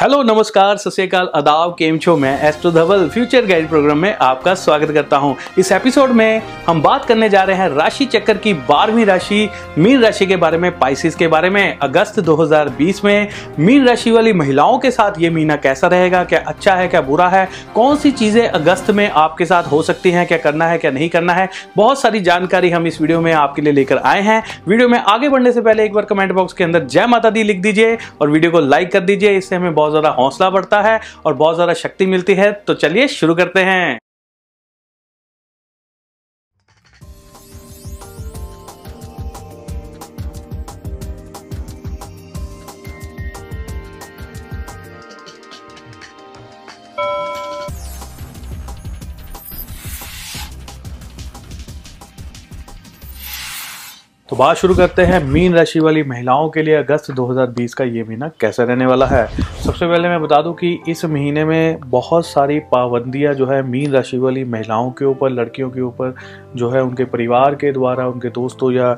Hello, नमस्कार, सत श्रीकाल अदाब, केम छो, मैं astro Dhaval future guide program में आपका स्वागत करता हूँ। इस एपिसोड में हम बात करने जा रहे हैं राशि चक्कर की बारहवीं राशि, मीन राशि के बारे में पाइसिस के बारे में। अगस्त 2020 में मीन राशि वाली महिलाओं के साथ ये महीना कैसा रहेगा? क्या अच्छा है, क्या बुरा है? कौन सी चीज़ें अगस्त में आपके साथ हो सकती हैं, क्या करना है, क्या नहीं करना है? बहुत सारी जानकारी हम इस वीडियो में आपके लिए लेकर आए हैं। वीडियो में आगे बढ़ने से पहले एक बार कमेंट बॉक्स के अंदर जय माता दी लिख दीजिए और वीडियो को लाइक कर दीजिए। इससे हमें बहुत बहुत ज़्यादा हौसला बढ़ता है और बहुत ज़्यादा शक्ति मिलती है। तो चलिए शुरू करते हैं। तो बात शुरू करते हैं मीन राशि वाली महिलाओं के लिए अगस्त 2020 का ये महीना कैसा रहने वाला है। सबसे पहले मैं बता दूँ कि इस महीने में बहुत सारी पाबंदियाँ जो है मीन राशि वाली महिलाओं के ऊपर, लड़कियों के ऊपर जो है उनके परिवार के द्वारा, उनके दोस्तों या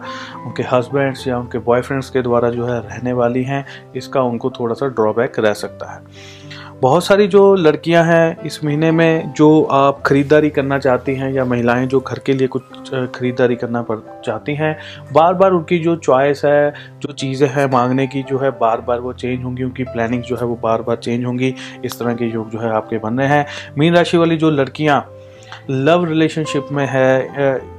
उनके हस्बैंड्स या उनके बॉयफ्रेंड्स के द्वारा जो है रहने वाली हैं। इसका उनको थोड़ा सा ड्रॉबैक रह सकता है। बहुत सारी जो लड़कियाँ हैं इस महीने में जो आप ख़रीदारी करना चाहती हैं या महिलाएँ जो घर के लिए कुछ ख़रीदारी करना पड़, चाहती हैं बार बार उनकी जो चॉइस है, जो चीज़ें हैं मांगने की जो है बार बार वो चेंज होंगी, उनकी प्लानिंग जो है वो बार बार चेंज होंगी। इस तरह के योग जो है आपके बन रहे हैं। मीन राशि वाली जो लड़कियाँ लव रिलेशनशिप में है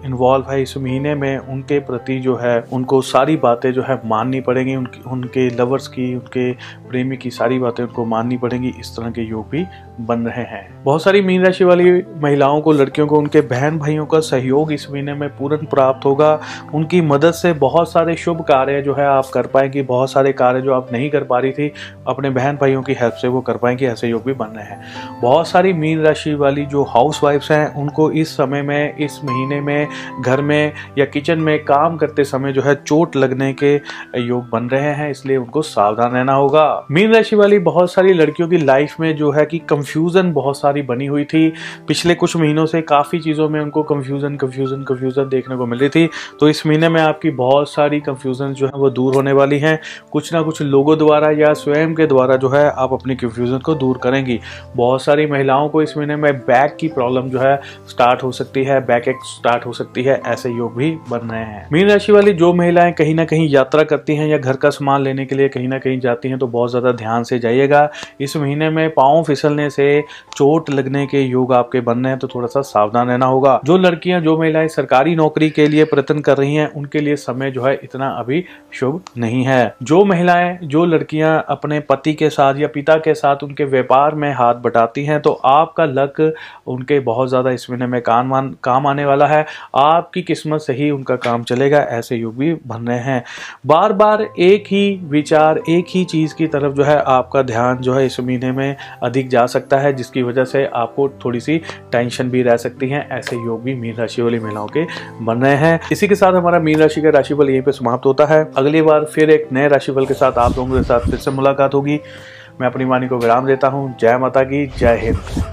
इन्वॉल्व है, इस महीने में उनके प्रति जो है, उनको सारी बातें जो है माननी पड़ेंगी, उनकी, उनके लवर्स की, उनके प्रेमी की सारी बातें उनको माननी पड़ेंगी, इस तरह के योग भी बन रहे हैं। बहुत सारी मीन राशि वाली महिलाओं को, लड़कियों को, उनके बहन भाइयों का सहयोग इस महीने में पूर्ण प्राप्त होगा। उनकी मदद से बहुत सारे शुभ कार्य जो है आप कर पाएँगे, बहुत सारे कार्य जो आप नहीं कर पा रही थी, अपने बहन भाइयों की हेल्प से वो कर पाएँगे, ऐसे योग भी बन रहे हैं। बहुत सारी मीन राशि वाली जो हाउस वाइफ्स हैं उनको इस समय में, इस महीने में, घर में या किचन में काम करते समय जो है चोट लगने के योग बन रहे हैं, इसलिए उनको सावधान रहना होगा। मीन राशि वाली बहुत सारी लड़कियों की लाइफ में जो है कि कंफ्यूजन बहुत सारी बनी हुई थी। पिछले कुछ महीनों से काफ़ी चीज़ों में उनको कंफ्यूजन कंफ्यूजन कंफ्यूजन देखने को मिल रही थी। तो इस महीने में आपकी बहुत सारी कंफ्यूजन जो है वो दूर होने वाली हैं। कुछ ना कुछ लोगों द्वारा या स्वयं के द्वारा जो है आप अपनी कंफ्यूजन को दूर करेंगी। बहुत सारी महिलाओं को इस महीने में बैक की प्रॉब्लम जो है स्टार्ट हो सकती है बैक एक स्टार्ट हो सकती है, ऐसे योग भी बन रहे हैं। मीन राशि वाली जो महिलाएँ कहीं ना कहीं यात्रा करती हैं या घर का सामान लेने के लिए कहीं ना कहीं जाती हैं तो बहुत ज़्यादा ध्यान से जाइएगा। इस महीने में पाँव फिसलने से चोट लगने के योग आपके बन रहे हैं तो थोड़ा सा सावधान रहना होगा। जो लड़कियाँ, जो महिलाएँ सरकारी नौकरी के लिए प्रयत्न कर रही हैं, उनके लिए समय जो है इतना अभी शुभ नहीं है। जो महिलाएँ, जो लड़कियाँ अपने पति के साथ या पिता के साथ उनके व्यापार में हाथ बटाती हैं तो आपका लक उनके बहुत ज़्यादा इस महीने में काम काम आने वाला है। आपकी किस्मत से ही उनका काम चलेगा, ऐसे युग भी बन रहे हैं। बार बार एक ही विचार, एक ही चीज़ की तरफ़ जो है आपका ध्यान जो है इस महीने में अधिक जा सकता है, जिसकी वजह से आपको थोड़ी सी टेंशन भी रह सकती है, ऐसे योग भी मीन राशि वाली महिलाओं के बन रहे हैं। इसी के साथ हमारा मीन राशि का राशिफल यहीं पे समाप्त होता है। अगली बार फिर एक नए राशिफल के साथ आप लोगों के साथ फिर से मुलाकात होगी। मैं अपनी वाणी को विराम देता हूँ। जय माता की, जय हिंद।